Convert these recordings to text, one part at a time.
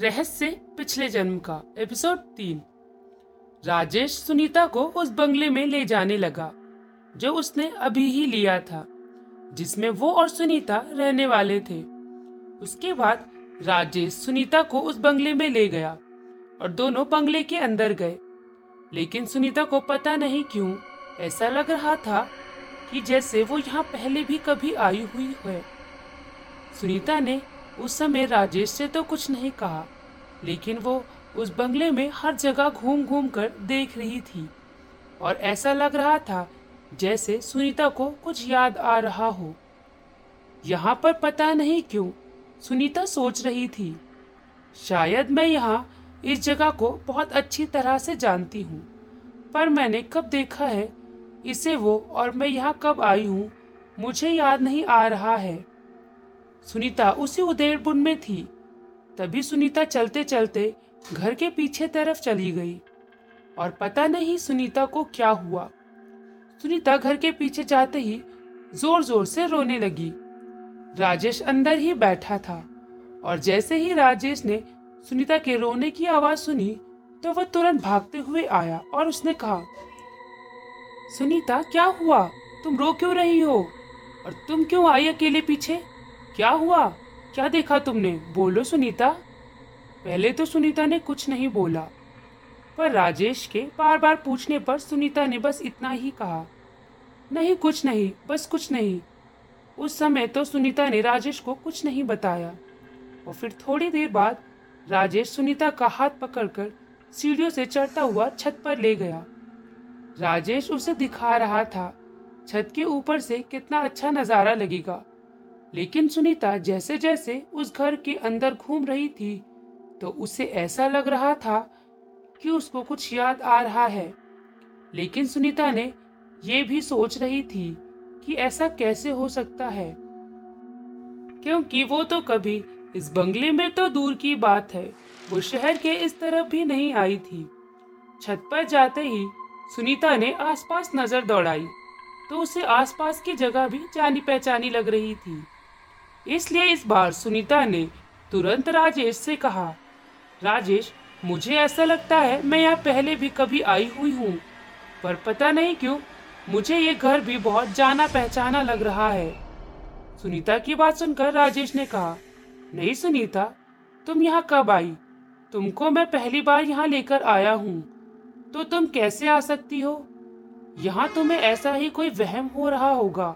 रहस्य पिछले जन्म का एपिसोड तीन। राजेश सुनीता को उस बंगले में ले जाने लगा, जो उसने अभी ही लिया था, जिसमें वो और सुनीता रहने वाले थे। उसके बाद राजेश सुनीता को उस बंगले में ले गया और दोनों बंगले के अंदर गए। लेकिन सुनीता को पता नहीं क्यों, ऐसा लग रहा था कि जैसे वो यहाँ पहले भी कभी आई हुई है। सुनीता ने उस समय राजेश से तो कुछ नहीं कहा, लेकिन वो उस बंगले में हर जगह घूम घूम कर देख रही थी। और ऐसा लग रहा था जैसे सुनीता को कुछ याद आ रहा हो। यहाँ पर पता नहीं क्यों सुनीता सोच रही थी, शायद मैं यहाँ इस जगह को बहुत अच्छी तरह से जानती हूँ, पर मैंने कब देखा है, इसे वो और मैं यहाँ कब आई हूँ, मुझे याद नहीं आ रहा है। सुनीता उसी उदयपुर में थी। तभी सुनीता चलते चलते घर के पीछे तरफ़ चली गई और पता नहीं सुनीता को क्या हुआ। सुनीता घर के पीछे जाते ही ज़ोर ज़ोर से रोने लगी। राजेश अंदर ही बैठा था और जैसे ही राजेश ने सुनीता के रोने की आवाज़ सुनी तो वह तुरंत भागते हुए आया और उसने कहा, सुनीता, क्या हुआ? तुम रो क्यों रही हो? और तुम क्यों आई अकेले पीछे? क्या हुआ? क्या देखा तुमने? बोलो सुनीता। पहले तो सुनीता ने कुछ नहीं बोला, पर राजेश के बार बार पूछने पर सुनीता ने बस इतना ही कहा। नहीं, कुछ नहीं, बस कुछ नहीं। उस समय तो सुनीता ने राजेश को कुछ नहीं बताया। और फिर थोड़ी देर बाद राजेश सुनीता का हाथ पकड़कर सीढ़ियों से चढ़ता हुआ छत पर ले गया। राजेश उसे दिखा रहा था, छत के ऊपर से कितना अच्छा नज़ारा लगेगा। लेकिन सुनीता जैसे जैसे उस घर के अंदर घूम रही थी तो उसे ऐसा लग रहा था कि उसको कुछ याद आ रहा है। लेकिन सुनीता ने ये भी सोच रही थी कि ऐसा कैसे हो सकता है। क्योंकि वो तो कभी इस बंगले में तो दूर की बात है, वो शहर के इस तरफ़ भी नहीं आई थी। छत पर जाते ही सुनीता ने आसपास नज़र दौड़ाई तो उसे आसपास की जगह भी जानी पहचानी लग रही थी। इसलिए इस बार सुनीता ने तुरंत राजेश से कहा, राजेश, मुझे ऐसा लगता है मैं यहाँ पहले भी कभी आई हुई हूँ, पर पता नहीं क्यों, मुझे ये घर भी बहुत जाना पहचाना लग रहा है। सुनीता की बात सुनकर राजेश ने कहा, नहीं सुनीता, तुम यहाँ कब आई? तुमको मैं पहली बार यहाँ लेकर आया हूँ तो तुम कैसे आ सकती हो? यहाँ तुम्हें ऐसा ही कोई वहम हो रहा होगा।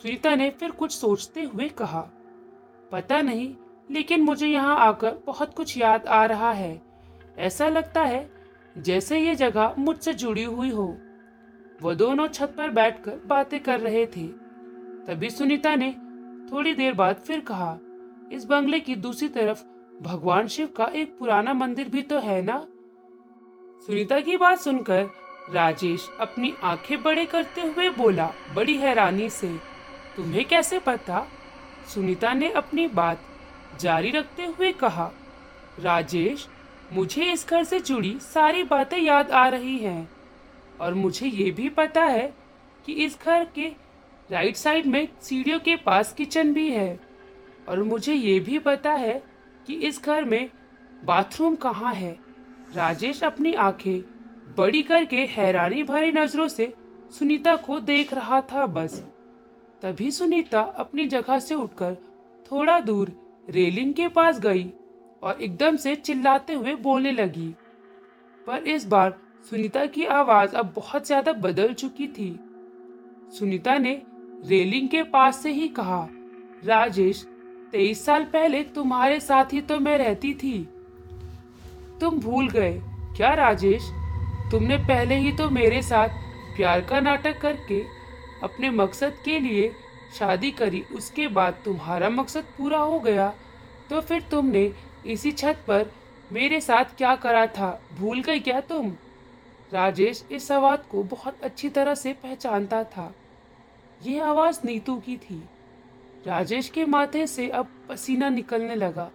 सुनीता ने फिर कुछ सोचते हुए कहा, पता नहीं, लेकिन मुझे यहाँ आकर बहुत कुछ याद आ रहा है। ऐसा लगता है जैसे ये जगह मुझसे जुड़ी हुई हो। वो दोनों छत पर बैठकर बातें कर रहे थे। तभी सुनीता ने थोड़ी देर बाद फिर कहा, इस बंगले की दूसरी तरफ़ भगवान शिव का एक पुराना मंदिर भी तो है ना? सुनीता की बात सुनकर राजेश अपनी आँखें बड़े करते हुए बोला, बड़ी हैरानी से तुम्हें कैसे पता? सुनीता ने अपनी बात जारी रखते हुए कहा, राजेश, मुझे इस घर से जुड़ी सारी बातें याद आ रही हैं, और मुझे ये भी पता है कि इस घर के राइट साइड में सीढ़ियों के पास किचन भी है, और मुझे ये भी पता है कि इस घर में बाथरूम कहाँ है। राजेश अपनी आँखें बड़ी करके हैरानी भरी नज़रों से सुनीता को देख रहा था बस। तभी सुनीता अपनी जगह से उठकर थोड़ा दूर रेलिंग के पास गई और एकदम से चिल्लाते हुए बोलने लगी। पर इस बार सुनीता की आवाज़ अब बहुत ज़्यादा बदल चुकी थी। सुनीता ने रेलिंग के पास से ही कहा, राजेश, तेईस साल पहले तुम्हारे साथ ही तो मैं रहती थी। तुम भूल गए, क्या राजेश? तुमने पहले ही तो मेरे साथ प्यार का नाटक करके अपने मकसद के लिए शादी करी, उसके बाद तुम्हारा मकसद पूरा हो गया। तो फिर तुमने इसी छत पर मेरे साथ क्या करा था, भूल गई क्या तुम? राजेश इस आवाज़ को बहुत अच्छी तरह से पहचानता था। यह आवाज़ नीतू की थी। राजेश के माथे से अब पसीना निकलने लगा।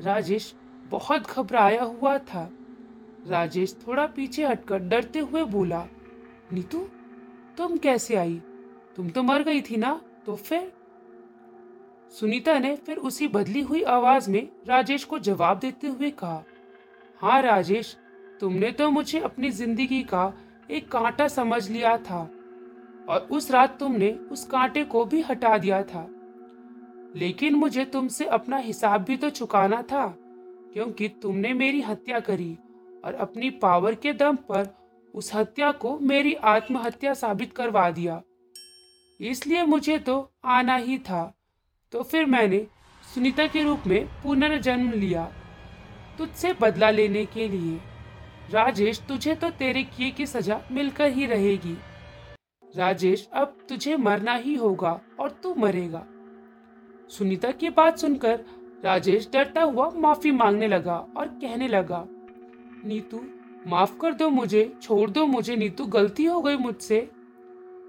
राजेश बहुत घबराया हुआ था। राजेश थोड़ा पीछे हटकर डरते हुए बोला, नीतू, तुम कैसे आई? तुम तो मर गई थी ना? तो फिर? सुनीता ने फिर उसी बदली हुई आवाज़ में राजेश को जवाब देते हुए कहा हाँ राजेश, तुमने तो मुझे अपनी ज़िंदगी का एक कांटा समझ लिया था और उस रात तुमने उस कांटे को भी हटा दिया था। लेकिन मुझे तुमसे अपना हिसाब भी तो चुकाना था, क्योंकि तुमने मेरी हत्या करी और अपनी पावर के दम पर उस हत्या को मेरी आत्महत्या साबित करवा दिया। इसलिए मुझे तो आना ही था। तो फिर मैंने सुनीता के रूप में पुनर्जन्म लिया तुझसे बदला लेने के लिए। राजेश, तुझे तो तेरे किए की सजा मिलकर ही रहेगी। राजेश, अब तुझे मरना ही होगा और तू मरेगा। सुनीता की बात सुनकर राजेश डरता हुआ माफ़ी मांगने लगा और कहने लगा, नीतू, माफ़ कर दो मुझे, छोड़ दो मुझे, नीतू, गलती हो गई मुझसे।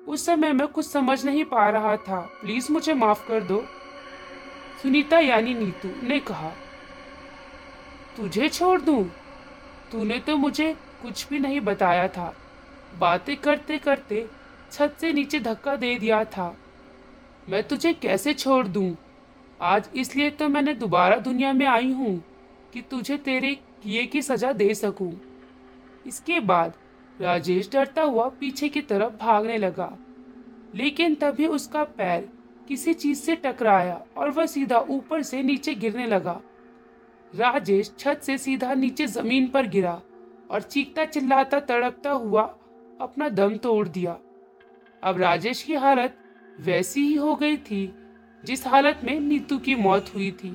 उस समय मैं कुछ समझ नहीं पा रहा था। प्लीज़ मुझे माफ़ कर दो। सुनीता यानी नीतू ने कहा, तुझे छोड़ दूँ? तूने तो मुझे कुछ भी नहीं बताया था। बातें करते करते छत से नीचे धक्का दे दिया था। मैं तुझे कैसे छोड़ दूँ? आज इसलिए तो मैंने दोबारा दुनिया में आई हूँ कि तुझे तेरे किए की सजा दे सकूँ। इसके बाद राजेश डरता हुआ पीछे की तरफ़ भागने लगा। लेकिन तभी उसका पैर किसी चीज़ से टकराया और वह सीधा ऊपर से नीचे गिरने लगा। राजेश छत से सीधा नीचे ज़मीन पर गिरा और चीखता चिल्लाता तड़पता हुआ अपना दम तोड़ दिया। अब राजेश की हालत वैसी ही हो गई थी जिस हालत में नीतू की मौत हुई थी।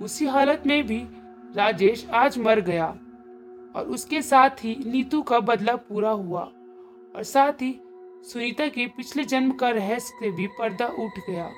उसी हालत में भी राजेश आज मर गया। और उसके साथ ही नीतू का बदला पूरा हुआ। और साथ ही सुनीता के पिछले जन्म का रहस्य भी पर्दा उठ गया।